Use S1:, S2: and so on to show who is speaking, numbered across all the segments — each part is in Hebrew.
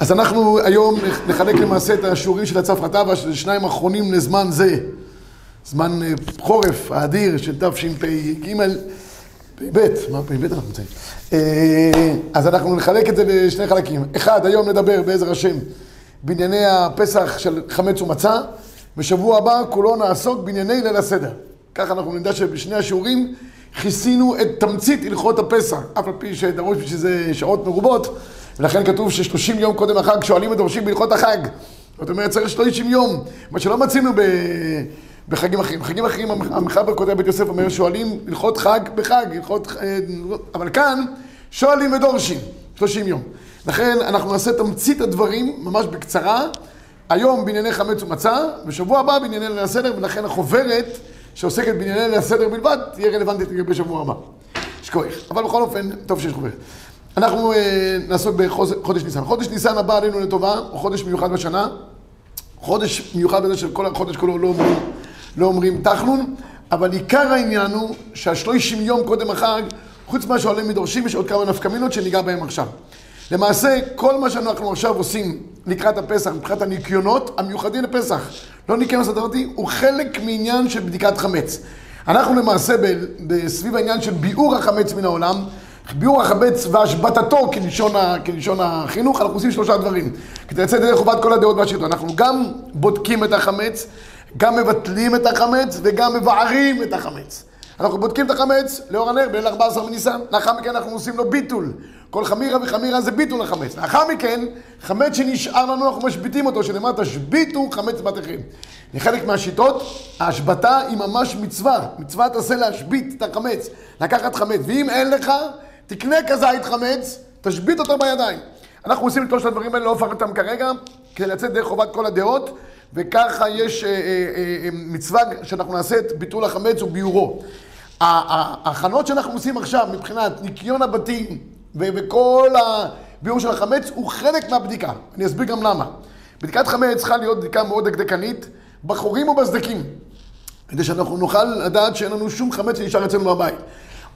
S1: אז אנחנו היום נחלק למעשה את השיעורים של הצפרתבה, שזה שניים אחרונים לזמן זה. זמן אה, חורף האדיר של תשפ"ג, פ"ב, מה פ"ב אנחנו נמצאים? אה, אז אנחנו נחלק את זה לשני חלקים. אחד, היום נדבר בעזר השם בענייני הפסח של חמץ ומצה, ושבוע הבא כולו נעסוק בענייני ליל הסדר. ככה אנחנו נדע שבשני השיעורים כיסינו את תמצית הלכות הפסח, אף על פי שדרוש בשביל זה שעות מרובות. ולכן כתוב ששלושים יום קודם החג שואלים ודורשים בהלכות החג. זאת אומרת, צריך שלושים יום, מה שלא מצינו. בחגים אחרים. בחגים אחרים המחבר כותב בית יוסף אומר שואלים הלכות חג בחג, הלכות... אה, אבל כאן שואלים ודורשים, שלושים יום. לכן אנחנו נעשה תמצית הדברים ממש בקצרה, היום בענייני חמץ ומצה, ושבוע הבא בענייני ליל הסדר, ולכן החוברת שעוסקת בענייני הסדר בלבד, תהיה רלוונטית לגבי שבוע הבא. יש כוח. אבל בכל אופן, טוב שיש חוברת. אנחנו אה, נעסוק בחודש ניסן. חודש ניסן הבא עלינו לטובה, הוא חודש מיוחד בשנה. חודש מיוחד בזה שכל החודש כולו לא אומרים, לא אומרים תחנון, אבל עיקר העניין הוא שהשלושים יום קודם החג, חוץ ממה שעולים מדורשים, יש עוד כמה נפקמינות שניגע בהם עכשיו. למעשה, כל מה שאנחנו עכשיו עושים לקראת הפסח, מבחינת הניקיונות המיוחדים לפסח, לא ניקיון סדרתי, הוא חלק מעניין של בדיקת חמץ. אנחנו למעשה בסביב העניין של ביעור החמץ מן העולם, ביאור החמץ והשבתתו כלשון, כלשון החינוך, אנחנו עושים שלושה דברים. כדי לצאת ידי חובת כל הדעות והשלטון. אנחנו גם בודקים את החמץ, גם מבטלים את החמץ וגם מבערים את החמץ. אנחנו בודקים את החמץ לאור הנר בליל 14 בניסן, לאחר מכן אנחנו עושים לו ביטול. כל חמירה וחמירה זה ביטול החמץ. לאחר מכן, חמץ שנשאר לנו, אנחנו משביתים אותו, שנאמר תשביתו חמץ בתיכם. לחלק מהשיטות, ההשבתה היא ממש מצווה. מצווה תעשה להשבית את החמץ, לקחת חמץ. ואם אין לך, תקנה כזית חמץ, תשבית אותו בידיים. אנחנו עושים את שלושת הדברים האלה, לא אפרט אותם כרגע, כדי לצאת דרך חובת כל הדעות, וככה יש אה, אה, אה, מצווה שאנחנו נעשה את ביטול החמץ וביורו. ההכנות שאנחנו עושים עכשיו מבחינת ניקיון הבתים וכל הביאור של החמץ הוא חלק מהבדיקה. אני אסביר גם למה. בדיקת חמץ צריכה להיות בדיקה מאוד דקדקנית, בחורים ובסדקים, כדי שאנחנו נוכל לדעת שאין לנו שום חמץ שנשאר אצלנו בבית.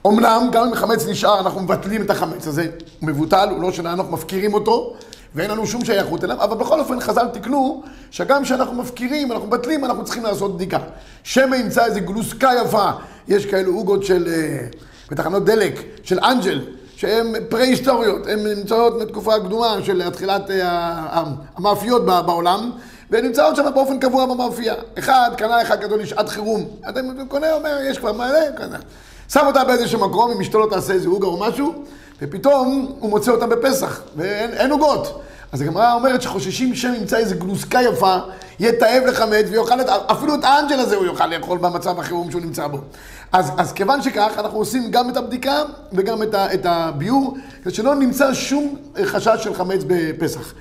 S1: אמנם, גם אם חמץ נשאר, אנחנו מבטלים את החמץ הזה. הוא מבוטל, הוא לא שאנחנו מפקירים אותו, ואין לנו שום שייכות אליו, אבל בכל אופן חז"ל תקנו שגם כשאנחנו מפקירים, אנחנו מבטלים, אנחנו צריכים לעשות בדיקה. שמא ימצא איזה גלוסקה יפה, יש כאלו עוגות של, אה, בתחנות דלק, של אנג'ל, שהן פרה-היסטוריות, הן נמצאות מתקופה קדומה של תחילת אה, המאפיות בעולם, והן נמצאות שם באופן קבוע במאפייה. אחד, קנה אחד גדול לשעת חירום. אתם קונה, אומר, יש כבר מלא, כזה. שם אותה באיזשהו מקום, אם אשתו לא תעשה איזה עוגה או משהו, ופתאום הוא מוצא אותה בפסח, ואין עוגות. אז הגמרא אומרת שחוששים שם ימצא איזה גלוסקה יפה, יתאב לחמץ ויאכל את, אפילו את האנג'ל הזה הוא יוכל לאכול במצב החירום שהוא נמצא בו. אז, אז כיוון שכך, אנחנו עושים גם את הבדיקה וגם את, ה, את הביור, כדי שלא נמצא שום חשש של חמץ בפסח.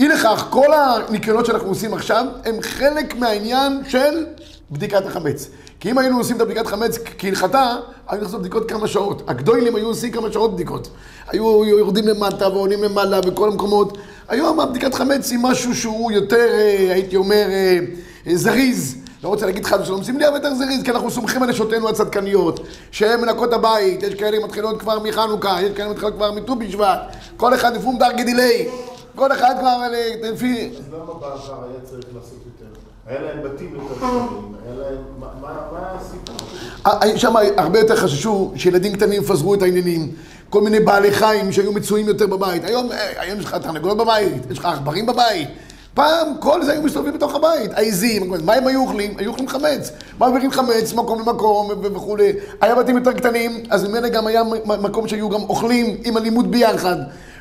S1: אי לכך, כל הניקיונות שאנחנו עושים עכשיו, הם חלק מהעניין של בדיקת החמץ. כי אם היינו עושים את הבדיקת חמץ כהלכתה, היינו לעשות בדיקות כמה שעות. הגדולים היו עושים כמה שעות בדיקות. היו יורדים למטה ועולים למעלה בכל המקומות. היום הבדיקת חמץ היא משהו שהוא יותר, אה, הייתי אומר, אה, אה, זריז. לא רוצה להגיד חד ושלום, שים לי הרבה יותר זריז, כי אנחנו סומכים על נשותינו הצדקניות, שהן מנקות הבית, יש כאלה מתחילות כבר מחנוכה, יש כאלה מתחילות כבר מט"ו בשבט, כל אחד לפום דרגי דיליי, כל אחד כבר לפי...
S2: אז למה בעבר היה צריך לעשות יותר? היה להם בתים יותר קטנים, היה להם... מה הסיפור?
S1: שם הרבה יותר חששו שילדים קטנים יפזרו את העניינים. כל מיני בעלי חיים שהיו מצויים יותר בבית. היום, אה, היום יש לך תרנגולות בבית, יש לך עכברים בבית. פעם כל זה היו מסתובבים בתוך הבית, העיזים, מה הם היו אוכלים? היו אוכלים חמץ. מעבירים חמץ מקום למקום וכולי. היה בתים יותר קטנים, אז ממילא גם היה מקום שהיו גם אוכלים עם הלימוד ביחד.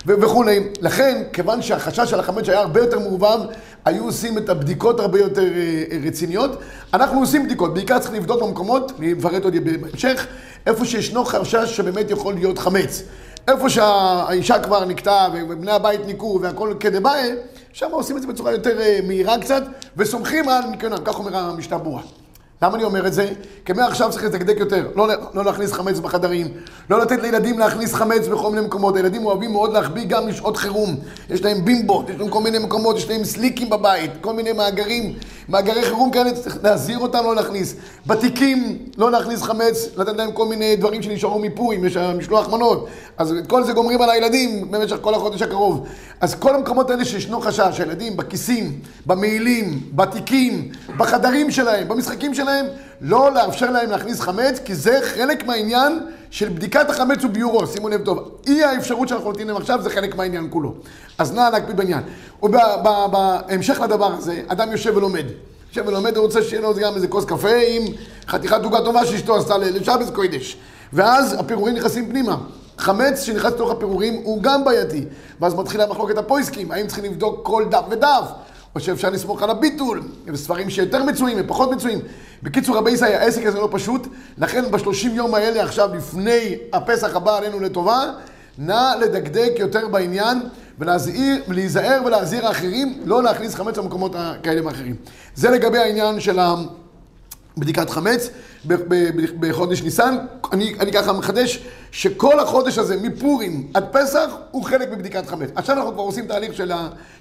S1: וכולי. לכן, כיוון שהחשש של החמץ היה הרבה יותר מעורבב, היו עושים את הבדיקות הרבה יותר אה, רציניות. אנחנו עושים בדיקות, בעיקר צריך לבדוק במקומות, אני אפרט עוד בהמשך, איפה שישנו חשש שבאמת יכול להיות חמץ. איפה שהאישה כבר נקטעה ובני הבית ניקו והכל כדבעי, שם עושים את זה בצורה יותר אה, מהירה קצת, וסומכים על ניקיונם, כך אומר המשנה ברורה. למה אני אומר את זה? כי מעכשיו צריך לדקדק יותר, לא, לא להכניס חמץ בחדרים, לא לתת לילדים להכניס חמץ בכל מיני מקומות. הילדים אוהבים מאוד להחביא גם לשעות חירום. יש להם בימבות, יש להם כל מיני מקומות, יש להם סליקים בבית, כל מיני מאגרים, מאגרי חירום כאלה, צריך להזהיר אותם לא להכניס. בתיקים, לא להכניס חמץ, לתת להם כל מיני דברים שנשארו מפורים, יש משלוח מנות. אז את כל זה גומרים על הילדים במשך כל החודש הקרוב. אז כל המקומות האלה שישנו חשש, הילדים בכיסים, במעילים, בתיקים, בחדרים שלהם, במשחקים שלהם, לא לאפשר להם להכניס חמץ, כי זה חלק מהעניין של בדיקת החמץ וביורו, שימו לב טוב. אי האפשרות שאנחנו נותנים להם עכשיו זה חלק מהעניין כולו. אז נא להקפיד בעניין. ובהמשך לדבר הזה, אדם יושב ולומד. יושב ולומד, הוא רוצה שיהיה לו גם איזה כוס קפה עם חתיכת עוגה טובה שאשתו עשתה לשבת קוידש. ואז הפירורים נכנסים פנימה. חמץ שנכנס לתוך הפירורים הוא גם בעייתי. ואז מתחילה מחלוקת הפויסקים, האם צריכים לבדוק כל דף ודף, או שאפשר לסמוך על הביטול, ספרים שיותר מצויים ופחות מצויים. בקיצור, רבי ישראל, העסק הזה לא פשוט, לכן בשלושים יום האלה עכשיו, לפני הפסח הבא עלינו לטובה, נא לדקדק יותר בעניין ולהזהיר, ולהיזהר ולהזהיר האחרים לא להכניס חמץ למקומות כאלה ואחרים. זה לגבי העניין של בדיקת חמץ בחודש ניסן. אני, אני ככה מחדש שכל החודש הזה, מפורים עד פסח, הוא חלק מבדיקת חמץ. עכשיו אנחנו כבר עושים תהליך של,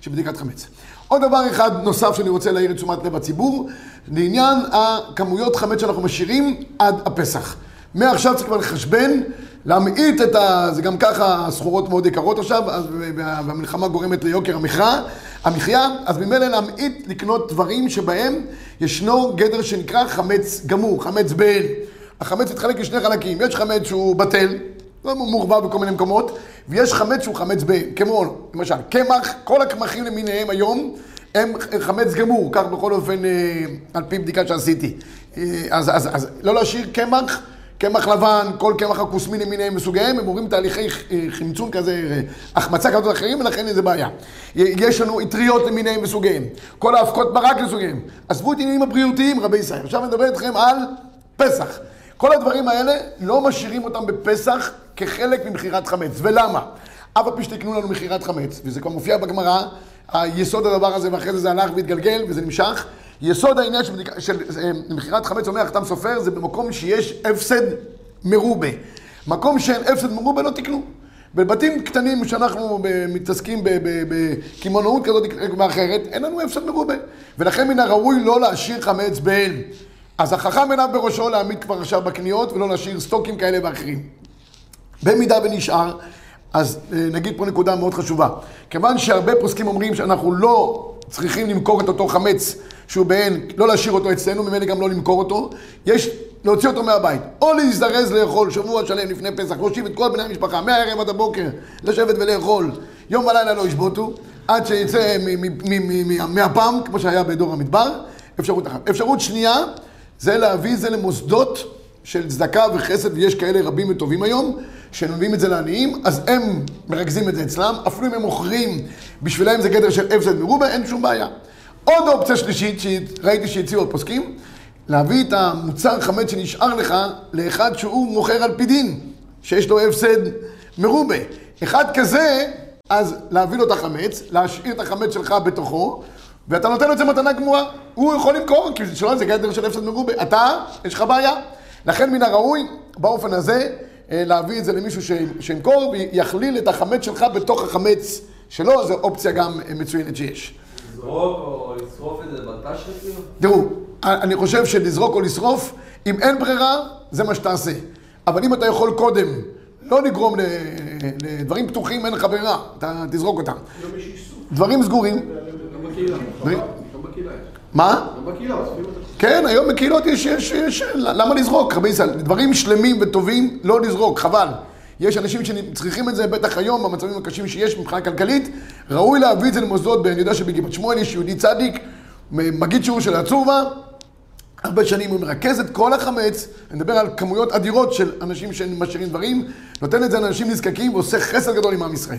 S1: של בדיקת חמץ. עוד דבר אחד נוסף שאני רוצה להעיר את תשומת לב הציבור, לעניין הכמויות חמץ שאנחנו משאירים עד הפסח. מעכשיו צריך כבר לחשבן, להמעיט את ה... זה גם ככה הסחורות מאוד יקרות עכשיו, והמלחמה גורמת ליוקר המחיה, המחיה, אז ממילא להמעיט לקנות דברים שבהם ישנו גדר שנקרא חמץ גמור, חמץ בעין. החמץ מתחלק לשני חלקים, יש חמץ שהוא בטל, לא מורבב בכל מיני מקומות, ויש חמץ שהוא חמץ בעין, כמו למשל קמח, כל הקמחים למיניהם היום הם חמץ גמור, כך בכל אופן אה, על פי בדיקה שעשיתי. אה, אז, אז, אז לא להשאיר קמח קמח לבן, כל קמח הכוסמין למיניהם מסוגיהם, הם עוברים תהליכי אה, חמצון כזה, החמצה כזאת אחרים, ולכן איזה בעיה. יש לנו אטריות למיניהם מסוגיהם, כל האבקות ברק לסוגיהם. עזבו את העניינים הבריאותיים, רבי ישראל. עכשיו אני מדבר איתכם על פסח. כל הדברים האלה, לא משאירים אותם בפסח כחלק ממכירת חמץ. ולמה? אף על פי שתקנו לנו מכירת חמץ, וזה כבר מופיע בגמרא, היסוד הדבר הזה, ואחרי זה זה הלך והתגלגל, וזה נמשך. יסוד העניין של, של אה, מכירת חמץ, אומר החתם סופר, זה במקום שיש הפסד מרובה. מקום שאין הפסד מרובה לא תקנו. בבתים קטנים שאנחנו מתעסקים בקמעונאות כזאת ואחרת, אין לנו הפסד מרובה. ולכן מן הראוי לא להשאיר חמץ באל. אז החכם עיניו בראשו להעמיד כבר עכשיו בקניות ולא להשאיר סטוקים כאלה ואחרים. במידה ונשאר, אז אה, נגיד פה נקודה מאוד חשובה. כיוון שהרבה פוסקים אומרים שאנחנו לא צריכים למכור את אותו חמץ שהוא בעין, לא להשאיר אותו אצלנו, ממילא גם לא למכור אותו, יש להוציא אותו מהבית. או להזדרז לאכול שבוע שלם לפני פסח, להושיב את כל בני המשפחה, מהערב עד הבוקר, לשבת ולאכול. יום ולילה לא ישבותו, עד שיצא מהפעם, כמו שהיה בדור המדבר, אפשרות אחת. אפשרות שנייה, זה להביא את זה למוסדות של צדקה וחסד, ויש כאלה רבים וטובים היום, שמביאים את זה לעניים, אז הם מרכזים את זה אצלם, אפילו אם הם מוכרים, בשבילם זה גדר של הפסד מרובה, אין שום בעיה. עוד אופציה שלישית, שראיתי שהציעו הפוסקים, להביא את המוצר חמץ שנשאר לך לאחד שהוא מוכר על פי דין, שיש לו הפסד מרובה. אחד כזה, אז להביא לו את החמץ, להשאיר את החמץ שלך בתוכו, ואתה נותן לו את זה מתנה גמורה. הוא יכול למכור, כי שלו זה גדר של הפסד מרובה. אתה, יש לך בעיה. לכן מן הראוי, באופן הזה, להביא את זה למישהו שימכור ויכליל את החמץ שלך בתוך החמץ שלו, זו אופציה גם אה, מצוינת שיש.
S3: לזרוק או לשרוף את זה בתשרי כאילו?
S1: תראו, אני חושב שלזרוק או לשרוף, אם אין ברירה, זה מה שתעשה. אבל אם אתה יכול קודם לא לגרום לדברים פתוחים, אין לך ברירה, אתה תזרוק אותם. דברים סגורים. מה? כן, היום בקהילות יש, יש, יש, למה לזרוק? רבי ישראל, דברים שלמים וטובים, לא לזרוק, חבל. יש אנשים שצריכים את זה, בטח היום, במצבים הקשים שיש מבחינה כלכלית, ראוי להביא את זה למוסדות, אני יודע שבגבעת שמואל יש יהודי צדיק, מגיד שיעור של הצורבה, הרבה שנים הוא מרכז את כל החמץ, אני מדבר על כמויות אדירות של אנשים שמשאירים דברים, נותן את זה לאנשים נזקקים ועושה חסד גדול עם עם ישראל.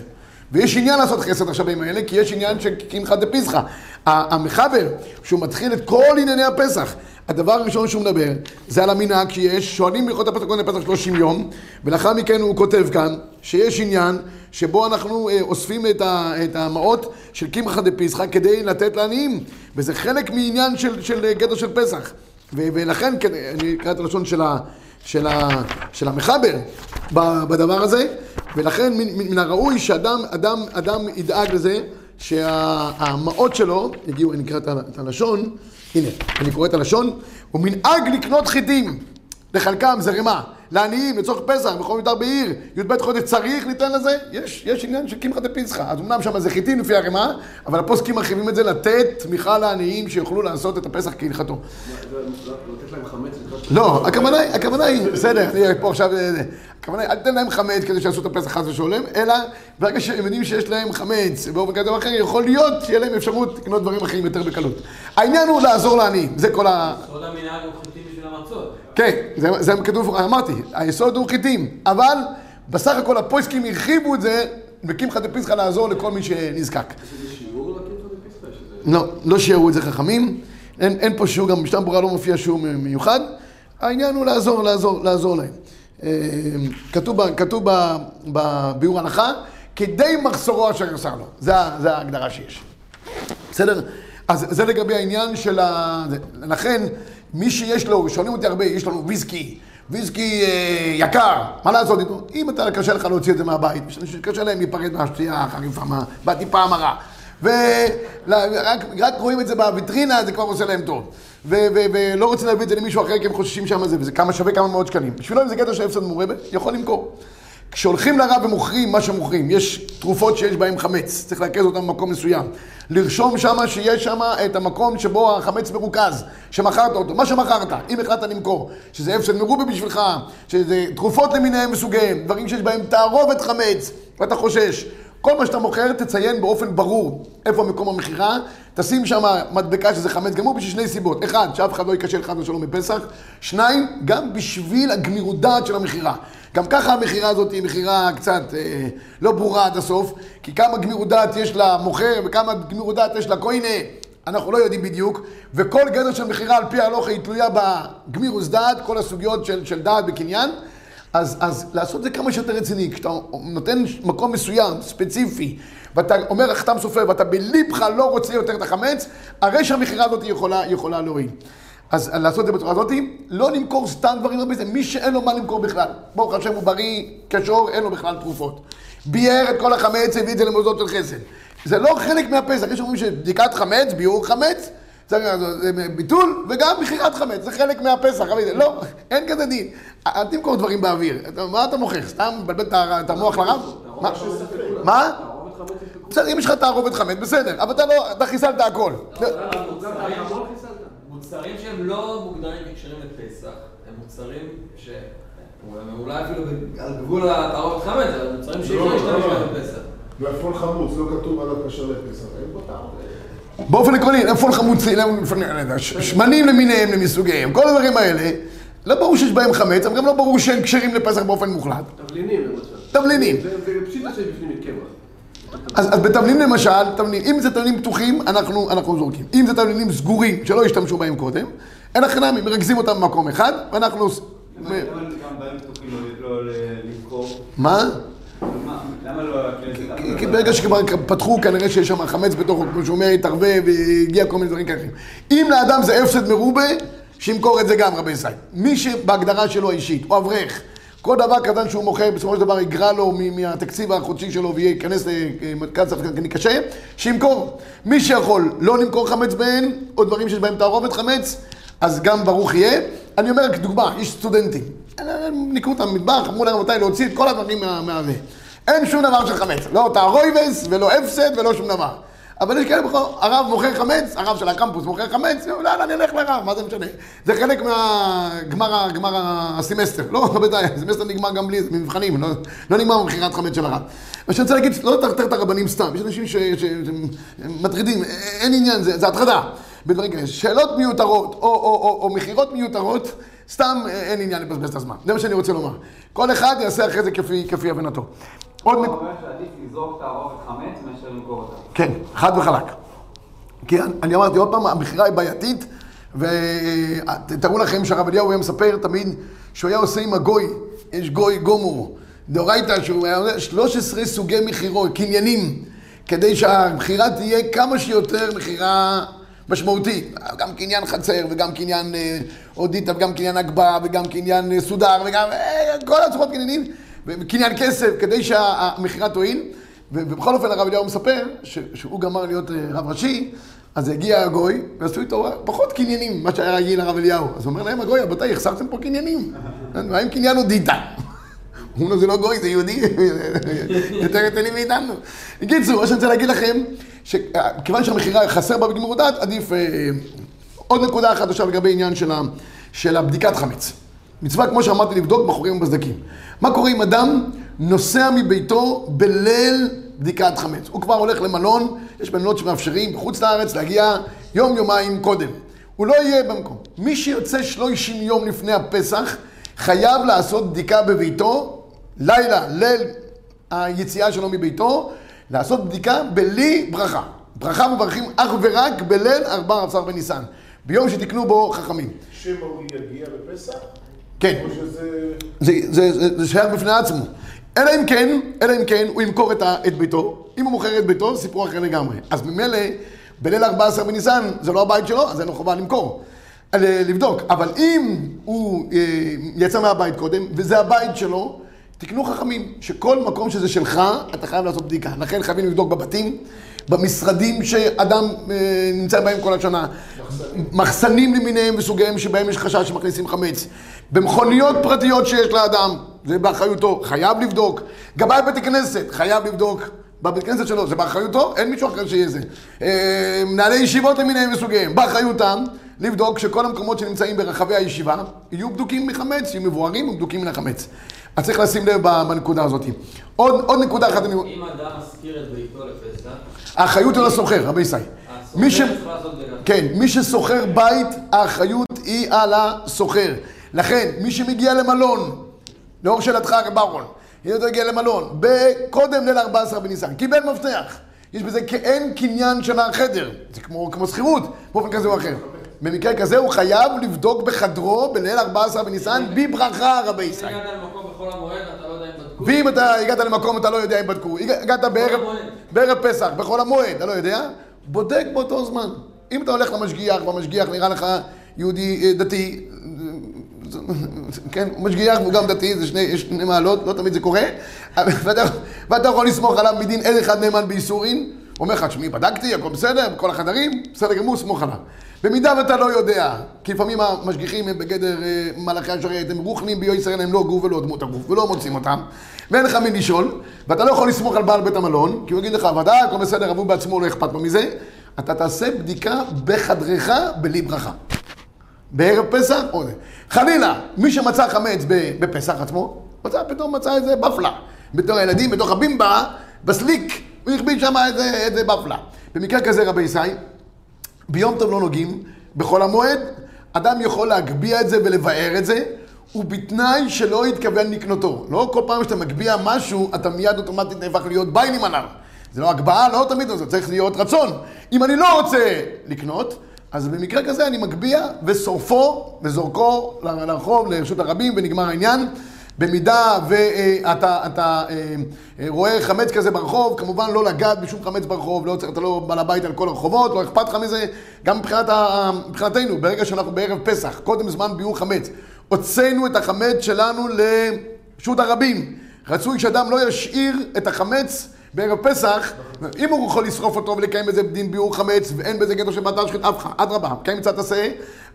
S1: ויש עניין לעשות חסד עכשיו בימים האלה, כי יש עניין של קמחא דפסחא. המחבר, שהוא מתחיל את כל ענייני הפסח, הדבר הראשון שהוא מדבר, זה על המנהג שיש, שואלים בהלכות הפסח קודם לפסח 30 יום, ולאחר מכן הוא כותב כאן, שיש עניין שבו אנחנו אה, אוספים את, המעות של קמחא דפסחא כדי לתת לעניים, וזה חלק מעניין של, של גדר של פסח. ולכן, כן, אני אקרא את הלשון של, של, של המחבר בדבר הזה, ולכן מן, מן הראוי שאדם אדם, אדם ידאג לזה שהמעות שלו, הגיעו, אני אקרא את הלשון, הנה, אני קורא את הלשון, הוא מנהג לקנות חיטים. לחלקם זה רימה, לעניים, לצורך פסח, בכל מיתר בעיר, י"ב חודש צריך ניתן לזה? יש, יש עניין של קמחא דפסחא. אז אמנם שם זה חיטים לפי הרימה, אבל הפוסקים מרחיבים את זה לתת תמיכה לעניים שיוכלו לעשות את הפסח כהלכתו. לא, הכוונה היא, הכוונה היא, בסדר, אני פה עכשיו, אה, הכוונה היא, אל תתן להם חמץ כדי שיעשו את הפסח חס ושלום, אלא ברגע שהם יודעים שיש להם חמץ באופן כזה או אחר, יכול להיות שיהיה להם אפשרות לקנות דברים אחרים יותר בקלות. העניין הוא לעזור לעניים, זה כל ה...
S3: כל המנהג הוא חיטים בשביל המצות.
S1: כן, זה, זה כתוב, אמרתי, היסוד הוא חיטים, אבל בסך הכל הפויסקים הרחיבו את זה, בקמחא דפסחא לעזור לכל מי שנזקק. לא, לא שיערו את זה חכמים, אין, אין פה שיעור, גם בשתם ברורה לא מופיע שיעור מיוחד, העניין הוא לעזור, לעזור, לעזור להם. אה, כתוב, כתוב בביאור הלכה, כדי מחסורו אשר יחסר לו, זה ההגדרה שיש. בסדר? אז זה לגבי העניין של ה... לכן, מי שיש לו, שואלים אותי הרבה, יש לנו ויסקי, ויסקי אה, יקר, מה לעשות איתו? אם אתה קשה לך להוציא את זה מהבית, שקשה להם להיפרד מהשתייה החריפה, מה- בטיפה המרה. ורק רואים את זה בוויטרינה, זה כבר עושה להם טוב. ולא רוצים להביא את זה למישהו אחר כי הם חוששים שם זה, וזה כמה שווה כמה מאות שקלים. בשבילו אם זה קטע של הפסד מורבה, יכול למכור. כשהולכים לרב ומוכרים מה שמוכרים, יש תרופות שיש בהן חמץ, צריך לרכז אותן במקום מסוים. לרשום שם שיש שם את המקום שבו החמץ מרוכז, שמכרת אותו, מה שמכרת, אם החלטת למכור, שזה הפסד מרובה בשבילך, שזה תרופות למיניהם וסוגיהם, דברים שיש בהם תערובת חמץ, ואתה חושש. כל מה שאתה מוכר, תציין באופן ברור איפה מקום המכירה, תשים שם מדבקה שזה חמץ גמור בשביל שני סיבות. אחד, שאף אחד לא ייכשל חד ושלום בפסח. שניים, גם בשביל הגמירות דעת של המכירה. גם ככה המכירה הזאת היא מכירה קצת אה, לא ברורה עד הסוף, כי כמה גמירות דעת יש למוכר וכמה גמירות דעת יש לכהנה, אנחנו לא יודעים בדיוק, וכל גדר של מכירה על פי ההלוכה היא תלויה בגמירוס דעת, כל הסוגיות של, של דעת בקניין. אז, אז לעשות את זה כמה שיותר רציני, כשאתה נותן מקום מסוים, ספציפי, ואתה אומר החתם סופר, ואתה בליבך לא רוצה יותר את החמץ, הרי שהמכירה הזאת יכולה, יכולה להועיל. אז לעשות את זה בצורה הזאת, לא למכור סתם דברים הרבה זה, מי שאין לו מה למכור בכלל. ברוך השם הוא בריא, כשור, אין לו בכלל תרופות. ביער את כל החמץ, הביא את זה למוסדות של חסד. זה לא חלק מהפסח, יש אומרים שבדיקת חמץ, ביעור חמץ, ביטול וגם מכירת חמץ, זה חלק מהפסח, לא, אין כזה דין. אל תמכור דברים באוויר, מה אתה מוכר? סתם מבלבל את המוח לרב? מה?
S4: תערובת.
S1: בסדר, אם יש לך תערובת חמץ, בסדר, אבל אתה לא, אתה חיסלת הכל.
S4: המון חיסלת.
S3: מוצרים שהם לא מוגדרים כקשרים לפסח, הם מוצרים ש... אולי אפילו על גבול התערובת חמץ, אבל מוצרים שאי אפשר
S2: לא,
S3: להשתמש
S2: לא.
S3: בהם בפסח.
S2: ואפון חמוץ, לא כתוב עליו כשר לפסח, אין בו טעם.
S1: באופן עקרוני, איפה חמוצים, שמנים למיניהם, למסוגיהם, כל הדברים האלה, לא ברור שיש בהם חמץ, אבל גם לא ברור שהם כשרים לפסח באופן מוחלט.
S4: תבלינים למשל.
S1: תבלינים.
S4: זה פשיטה שבפנים מקמח.
S1: אז, אז בתבלינים למשל, תבלינים, אם זה תבלינים פתוחים, אנחנו, אנחנו זורקים. אם זה תבלינים סגורים, שלא השתמשו בהם קודם, אין הכי נמי, מרכזים אותם במקום אחד, ואנחנו...
S5: למה גם בהם פתוחים לא- לא ל- למכור?
S1: מה?
S5: מה- למה לא
S1: ברגע שכבר פתחו, כנראה שיש שם חמץ בתוכו, כמו שהוא אומר, התערבב והגיע כל מיני דברים כאלה. אם לאדם זה הפסד מרובה, שימכור את זה גם, רבי ישראל. מי שבהגדרה שלו האישית, או אברך, כל דבר קטן שהוא מוכר, בסופו של דבר יגרע לו מהתקציב החודשי שלו וייכנס למרכז צרכני קשה, שימכור. מי שיכול לא למכור חמץ בהן, או דברים שיש בהם תערובת חמץ, אז גם ברוך יהיה. אני אומר רק דוגמה, יש סטודנטים. הם ניקו אותם במטבח, אמרו להם מתי להוציא את כל הדברים מה- מהזה. אין שום דבר של חמץ, לא תערויבס ולא הפסד ולא שום דבר. אבל יש כאלה, בכל- הרב מוכר חמץ, הרב של הקמפוס מוכר חמץ, לא, לא, אני אלך לרב, מה זה משנה? זה חלק מהגמר גמר הסמסטר. לא, רבותיי, הסמסטר נגמר גם בלי, מבחנים, לא, לא נגמר במכירת חמץ של הרב. מה שאני רוצה להגיד, לא לטרטר את הרבנים סתם, יש אנשים שמטרידים, אין עניין, זה, זה הטרדה. בדברים כאלה, שאלות מיותרות או, או, או, או מכירות מיותרות, סתם אה, אין עניין לבזבז את הזמן. זה מה שאני רוצה לומר. כל אחד יעשה אחרי זה כפי, כפי הבנתו. עוד
S6: הוא. אומר שעדיף לזרוק תערובת חמץ מאשר למכור אותה.
S1: כן, חד וחלק. כי אני- אמרתי עוד פעם, המכירה היא בעייתית, ותארו לכם שהרב אליהו היה מספר תמיד שהוא היה עושה עם הגוי, יש גוי גומור, דאורייתא, שהוא היה עושה 13 סוגי מכירות, קניינים, כדי שהמכירה תהיה כמה שיותר מכירה משמעותי, גם קניין חצר וגם קניין אה, אודיטה וגם קניין הגבהה וגם קניין אה, סודר וגם אה, כל הצורות קניינים, וקניין כסף כדי שהמכירה תועיל. ובכל אופן הרב אליהו מספר שהוא גמר להיות אה, רב ראשי, אז הגיע הגוי ועשו איתו פחות קניינים ממה שהיה רגיל הרב אליהו. אז הוא אומר להם, הגוי, רבותיי, החסרתם פה קניינים. מה עם קניין אודיטה? הוא אומר, זה לא גוי, זה יהודי, יותר יתנים מאיתנו. בקיצור, מה שאני רוצה להגיד לכם, שכיוון שהמכירה חסר בה בגמירות דעת, עדיף... אה, עוד נקודה אחת עכשיו לגבי עניין של הבדיקת חמץ. מצווה, כמו שאמרתי, לבדוק בחורים ובסדקים. מה קורה אם אדם נוסע מביתו בליל בדיקת חמץ? הוא כבר הולך למלון, יש מלונות שמאפשרים בחוץ לארץ להגיע יום-יומיים קודם. הוא לא יהיה במקום. מי שיוצא שלושים יום לפני הפסח, חייב לעשות בדיקה בביתו, לילה, ליל היציאה שלו מביתו, לעשות בדיקה בלי ברכה. ברכה מברכים אך ורק בליל 14 בניסן, ביום שתקנו בו חכמים.
S2: שמא הוא יגיע בפסח?
S1: כן. זה, זה, זה, זה שייך בפני עצמו. אלא אם כן, אלא אם כן, הוא ימכור את, ה, את ביתו. אם הוא מוכר את ביתו, סיפור אחר לגמרי. אז ממילא, בליל 14 בניסן, זה לא הבית שלו, אז אין לו חובה למכור. ל- לבדוק. אבל אם הוא אה, יצא מהבית קודם, וזה הבית שלו, תקנו חכמים, שכל מקום שזה שלך, אתה חייב לעשות בדיקה. לכן חייבים לבדוק בבתים, במשרדים שאדם אה, נמצא בהם כל השנה, מחסנים למיניהם וסוגיהם שבהם יש חשש שמכניסים חמץ, במכוניות פרטיות שיש לאדם, זה באחריותו, חייב לבדוק. גבאי בית כנסת, חייב לבדוק. בבית כנסת שלו, זה באחריותו, אין מישהו אחר שיהיה זה. אה, מנהלי ישיבות למיניהם וסוגיהם, באחריותם, לבדוק שכל המקומות שנמצאים ברחבי הישיבה יהיו בדוקים מחמץ, יהיו מבוארים ובדוקים מן החמץ. אז צריך לשים לב בנקודה הזאת. עוד, עוד נקודה אחת, אני...
S3: אם אדם משכיר את ביתו לפסח,
S1: האחריות על הסוחר, רבי. מי ש...
S3: הסוחר צריך לעשות בדיקה.
S1: כן, מי ששוכר בית, האחריות היא על הסוחר. לכן, מי שמגיע למלון, לאור שאלתך ברון, אם אתה מגיע למלון, קודם ליל 14 בניסן, קיבל מפתח. יש בזה כאין קניין של החדר, זה כמו, כמו שכירות, באופן כזה או אחר. במקרה כזה הוא חייב לבדוק בחדרו בליל 14 בניסן בברכה רבי
S3: אם
S1: ישי.
S3: הגעת למקום בחול המועד, אתה לא יודע אם בדקו.
S1: ואם אתה הגעת למקום אתה לא יודע אם בדקו, הגעת בערב. בערב פסח, בחול המועד, אתה לא יודע, בודק באותו זמן. אם אתה הולך למשגיח, והמשגיח נראה לך יהודי אה, דתי, כן, משגיח והוא גם דתי, זה שני, שני מעלות, לא תמיד זה קורה, ואתה, ואתה יכול לסמוך עליו מדין עד אחד נאמן בייסורין, הוא אומר לך, תשמעי, בדקתי, הכל בסדר, בכל החדרים, בסדר גמור, סמוך עליו. במידה ואתה לא יודע, כי לפעמים המשגיחים הם בגדר אה, מלאכי השרת, הם רוחנים ביו ישראל, הם לא גוף ולא דמות הגוף, ולא מוצאים אותם, ואין לך מי לשאול, ואתה לא יכול לסמוך על בעל בית המלון, כי הוא יגיד לך, ודאי, הכל בסדר, אבל הוא בעצמו לא אכפת לו מזה, אתה תעשה בדיקה בחדרך בלי ברכה. בערב פסח, או זה. חלילה, מי שמצא חמץ בפסח עצמו, מצא, פתאום מצא איזה בפלה. בתור הילדים, בתוך הבימבה, בסליק, הוא החביא שם איזה, איזה בפלה. במקרה כזה, רבי ישי, ביום טוב לא נוגעים, בחול המועד, אדם יכול להגביה את זה ולבאר את זה, ובתנאי שלא יתכוון לקנותו. לא כל פעם שאתה מגביה משהו, אתה מיד אוטומטית נהפך להיות ביילים עליו. זה לא הגבהה, לא תמיד זה צריך להיות רצון. אם אני לא רוצה לקנות, אז במקרה כזה אני מגביה ושורפו וזורקו לרחוב, לרשות הרבים, ונגמר העניין. במידה ואתה אתה, אה, רואה חמץ כזה ברחוב, כמובן לא לגעת בשום חמץ ברחוב, לא צריך, אתה לא בעל הבית על כל הרחובות, לא אכפת לך מזה. גם מבחינת ה, מבחינתנו, ברגע שאנחנו בערב פסח, קודם זמן ביור חמץ, הוצאנו את החמץ שלנו לרשות הרבים. רצוי שאדם לא ישאיר את החמץ בערב פסח, אם הוא יכול לשרוף אותו ולקיים בזה דין ביעור חמץ, ואין בזה גדר של בת שחית אדרבה, קיים מצוות עשה,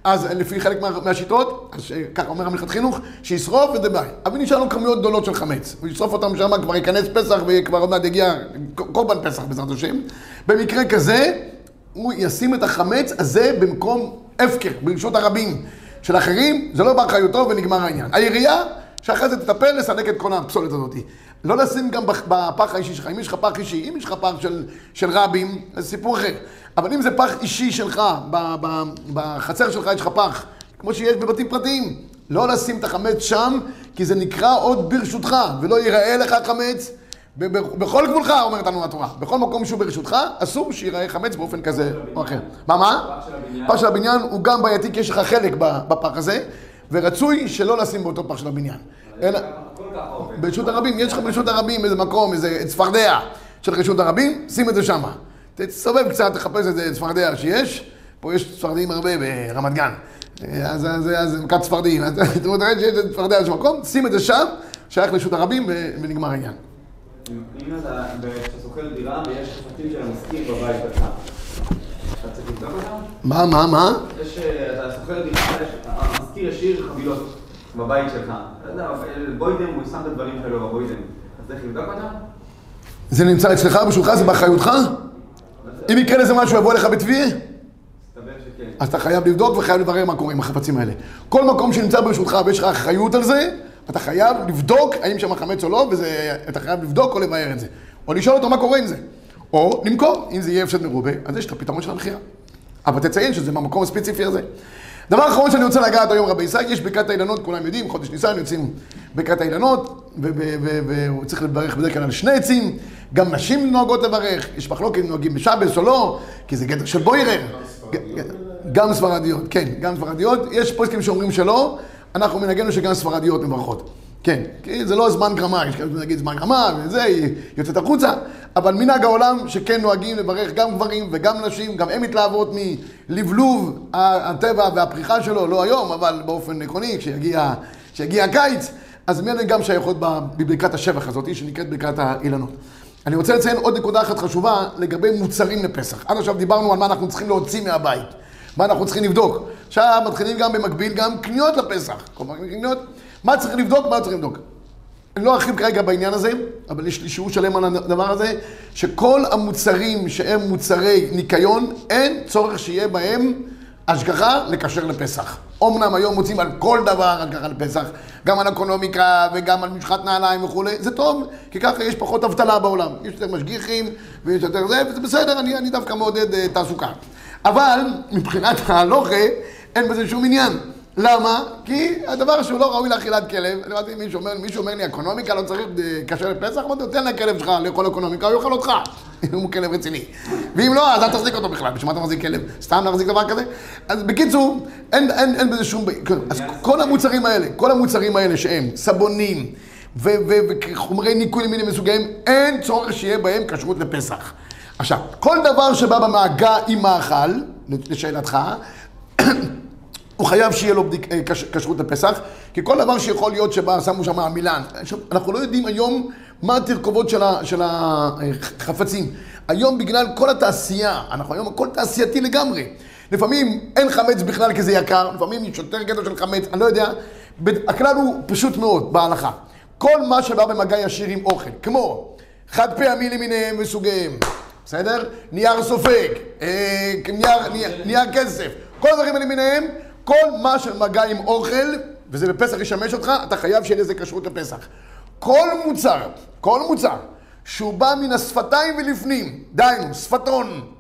S1: אז לפי חלק מה, מהשיטות, אה, ככה אומר המלכת חינוך, שישרוף וזה בעיה. אבל נשאר לו כמויות גדולות של חמץ, הוא ישרוף אותם שם, כבר ייכנס פסח וכבר עוד מעט יגיע קורבן פסח בעזרת השם. במקרה כזה, הוא ישים את החמץ הזה במקום הפקר, ברשות הרבים של אחרים, זה לא באחריותו ונגמר העניין. העירייה, שאחרי זה תטפל לסלק את כל הפסולת הזאת. לא לשים גם בפח האישי שלך, אם יש לך פח אישי, אם יש לך פח של, של רבים, זה סיפור אחר. אבל אם זה פח אישי שלך, ב, ב, בחצר שלך יש לך פח, כמו שיש בבתים פרטיים, לא לשים את החמץ שם, כי זה נקרא עוד ברשותך, ולא ייראה לך חמץ. בכל גבולך, אומרת לנו התורה, בכל מקום שהוא ברשותך, אסור שיראה חמץ באופן כזה או אחר. מה, מה?
S6: פח של הבניין.
S1: הוא גם בעייתי, כי יש לך חלק בפח הזה, ורצוי שלא לשים באותו פח של הבניין. אלא. ברשות הרבים, יש לך ברשות הרבים איזה מקום, איזה צפרדע של רשות הרבים, שים את זה שמה. תסובב קצת, תחפש איזה צפרדע שיש, פה יש ספרדים הרבה ברמת גן. אז זה מכת ספרדים. אז אתה רואה שיש צפרדע באיזשהו מקום, שים את זה שם, שייך לרשות הרבים ונגמר העניין.
S6: אם אתה, שוכר דירה ויש חפצים של המשכיר בבית שלך, אתה צריך לבדוק אותם?
S1: מה, מה, מה?
S6: יש, אה, אתה שוכר דירה, יש- המשכיר השאיר חבילות בבית שלך. בוידם, הוא שם את הדברים שלו בבוידם. אז צריך לבדוק אותם?
S1: זה נמצא אצלך, בשבילך, זה באחריותך? אם יקרה לזה משהו, יבוא אליך בתביעה?
S6: שכן.
S1: אז אתה חייב לבדוק וחייב לברר מה קורה עם החפצים האלה. כל מקום שנמצא ברשותך ויש לך אחריות על זה, אתה חייב לבדוק האם שם חמץ או לא, ואתה חייב לבדוק או לבאר את זה. או לשאול אותו מה קורה עם זה. או למכור, אם זה יהיה הפסד מרובה, אז יש את הפתרון של המכירה. אבל תציין שזה מהמקום הספציפי הזה. דבר אחרון שאני רוצה לגעת היום, רבי ישראל, יש ברכת האילנות, כולם יודעים, חודש ניסן יוצאים ברכת האילנות, והוא צריך לברך בדרך כלל על שני עצים, גם נשים נוהגות לברך, יש מחלוקת אם נוהגים בשבס או לא, כי זה גדר של בוירר. גם ספרדיות, כן, גם ספרדיות. יש פוסקים שאומרים שלא, אנחנו מנהגנו שגם ספרדיות מברכות. כן, כי זה לא זמן גרמה, יש כאלה שנגיד זמן גרמה וזה, היא יוצאת החוצה, אבל מנהג העולם שכן נוהגים לברך גם גברים וגם נשים, גם הן מתלהבות מלבלוב הטבע והפריחה שלו, לא היום, אבל באופן עקרוני, כשיגיע, כשיגיע הקיץ, אז מי גם שייכות בברכת השבח הזאת, שנקראת ברכת האילנות. אני רוצה לציין עוד נקודה אחת חשובה לגבי מוצרים לפסח. עד עכשיו דיברנו על מה אנחנו צריכים להוציא מהבית, מה אנחנו צריכים לבדוק. עכשיו מתחילים גם במקביל גם קניות לפסח. כלומר, קניות, מה צריך לבדוק, מה צריך לבדוק. לא ארחיב כרגע בעניין הזה, אבל יש לי שיעור שלם על הדבר הזה, שכל המוצרים שהם מוצרי ניקיון, אין צורך שיהיה בהם השגחה לקשר לפסח. אמנם היום מוצאים על כל דבר השגחה לפסח, גם על אקונומיקה וגם על משחת נעליים וכולי, זה טוב, כי ככה יש פחות אבטלה בעולם. יש יותר משגיחים ויש יותר זה, וזה בסדר, אני, אני דווקא מעודד uh, תעסוקה. אבל מבחינת ההלוכה, אין בזה שום עניין. למה? כי הדבר שהוא לא ראוי לאכילת כלב, אני אמרתי, מישהו אומר, מישהו אומר לי, אקונומיקה לא צריך לקשר לפסח, אמרתי, תן לכלב שלך לאכול אקונומיקה, הוא יאכל אותך, אם הוא כלב רציני. ואם לא, אז אל תחזיק אותו בכלל, בשביל מה אתה מחזיק כלב? סתם להחזיק דבר כזה? אז בקיצור, אין, אין, אין בזה שום... אז כל המוצרים האלה, כל המוצרים האלה שהם סבונים וחומרי ניקוי למיני מסוגיהם, אין צורך שיהיה בהם כשרות לפסח. עכשיו, כל דבר שבא במעגע עם מאכל, לשאלתך, הוא חייב שיהיה לו בדיק, כשרות לפסח, כי כל דבר שיכול להיות שבא, שמו שם המילן. אנחנו לא יודעים היום מה התרכובות של, של החפצים. היום בגלל כל התעשייה, אנחנו היום הכל תעשייתי לגמרי. לפעמים אין חמץ בכלל כי זה יקר, לפעמים יש יותר גדול של חמץ, אני לא יודע. הכלל הוא פשוט מאוד בהלכה. כל מה שבא במגע ישיר עם אוכל, כמו חד פעמי למיניהם וסוגיהם, בסדר? נייר סופג, אה, נייר, נייר, נייר כסף, כל הדברים למיניהם, כל מה שמגע עם אוכל, וזה בפסח ישמש אותך, אתה חייב שיהיה לזה כשרות לפסח. כל מוצר, כל מוצר, שהוא בא מן השפתיים ולפנים, דהיינו, שפתון,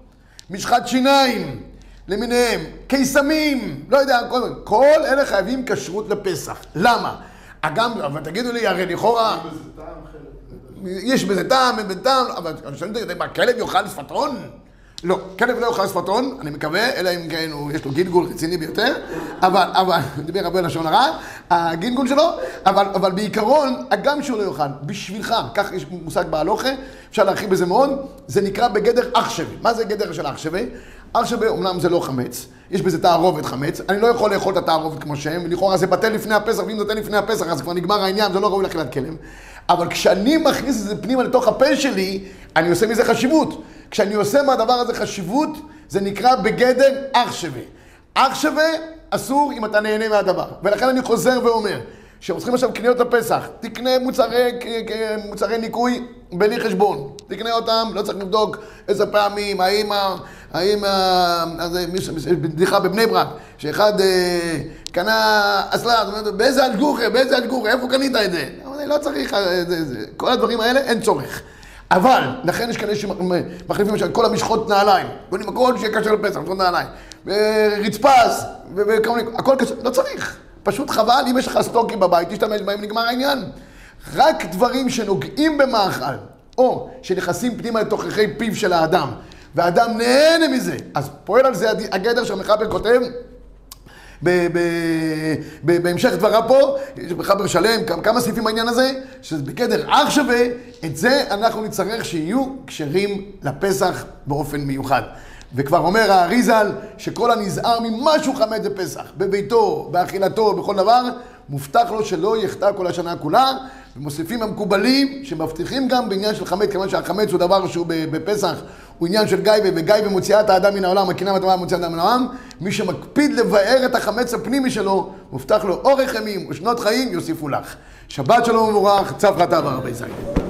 S1: משחת שיניים, למיניהם, קיסמים, לא יודע, כל, כל אלה חייבים כשרות לפסח. למה? אגם, אבל תגידו לי, הרי לכאורה... יש בזה טעם, אין בזה טעם, אבל אני שואל מה, כלב יאכל שפתון? לא, כלב לא יאכל שפתון, אני מקווה, אלא אם כן יש לו גינגול רציני ביותר, אבל, אבל, דיבר הרבה לשון הרע, הגינגול שלו, אבל, אבל בעיקרון, הגם שהוא לא יאכל, בשבילך, כך יש מושג בהלוכה, אפשר להרחיב בזה מאוד, זה נקרא בגדר אח שווה. מה זה גדר של אח שווה? אח אמנם זה לא חמץ, יש בזה תערובת חמץ, אני לא יכול לאכול את התערובת כמו שהם, ולכאורה זה בטל לפני הפסח, ואם זה בטל לפני הפסח, אז כבר נגמר העניין, זה לא ראוי לאכילת כלב. אבל כשאני מכניס את זה פנימה לתוך הפה שלי, אני עושה מזה חשיבות. כשאני עושה מהדבר הזה חשיבות, זה נקרא בגדר אח שווה. אח שווה אסור אם אתה נהנה מהדבר. ולכן אני חוזר ואומר, כשעושים עכשיו קניות לפסח, תקנה מוצרי, מוצרי ניקוי בלי חשבון. תקנה אותם, לא צריך לבדוק איזה פעמים, האם, האם, אז יש בדיחה בבני ברק, שאחד אה, קנה אסלה, זאת אומרת, באיזה אלגוחה, באיזה אלגוחה, איפה קנית את זה? לא צריך, זה, זה, כל הדברים האלה אין צורך. אבל, לכן יש כאלה שמחליפים למשל כל המשחות נעליים, בונים הכל שיהיה קשר לפסח, משחות נעליים, רצפס, הכל קשר, לא צריך. פשוט חבל, אם יש לך סטוקים בבית, תשתמש בהם, נגמר העניין. רק דברים שנוגעים במאכל, או שנכנסים פנימה לתוככי פיו של האדם, והאדם נהנה מזה, אז פועל על זה הגדר שהמחבר כותב, בהמשך דבריו פה, יש מחבר שלם, כמה סעיפים בעניין הזה, שזה בגדר אח שווה, את זה אנחנו נצטרך שיהיו כשרים לפסח באופן מיוחד. וכבר אומר האריזל שכל הנזהר ממשהו חמץ בפסח, בביתו, באכילתו, בכל דבר, מובטח לו שלא יחטא כל השנה כולה, ומוסיפים המקובלים שמבטיחים גם בעניין של חמץ, כיוון שהחמץ הוא דבר שהוא בפסח, הוא עניין של גייבה, וגייבה מוציאה את האדם מן העולם, הקנאה והטמאה מוציאה את האדם מן העולם, מי שמקפיד לבאר את החמץ הפנימי שלו, מובטח לו אורך ימים ושנות חיים יוסיפו לך. שבת שלום ומבורך, צו חטא והרבה זין.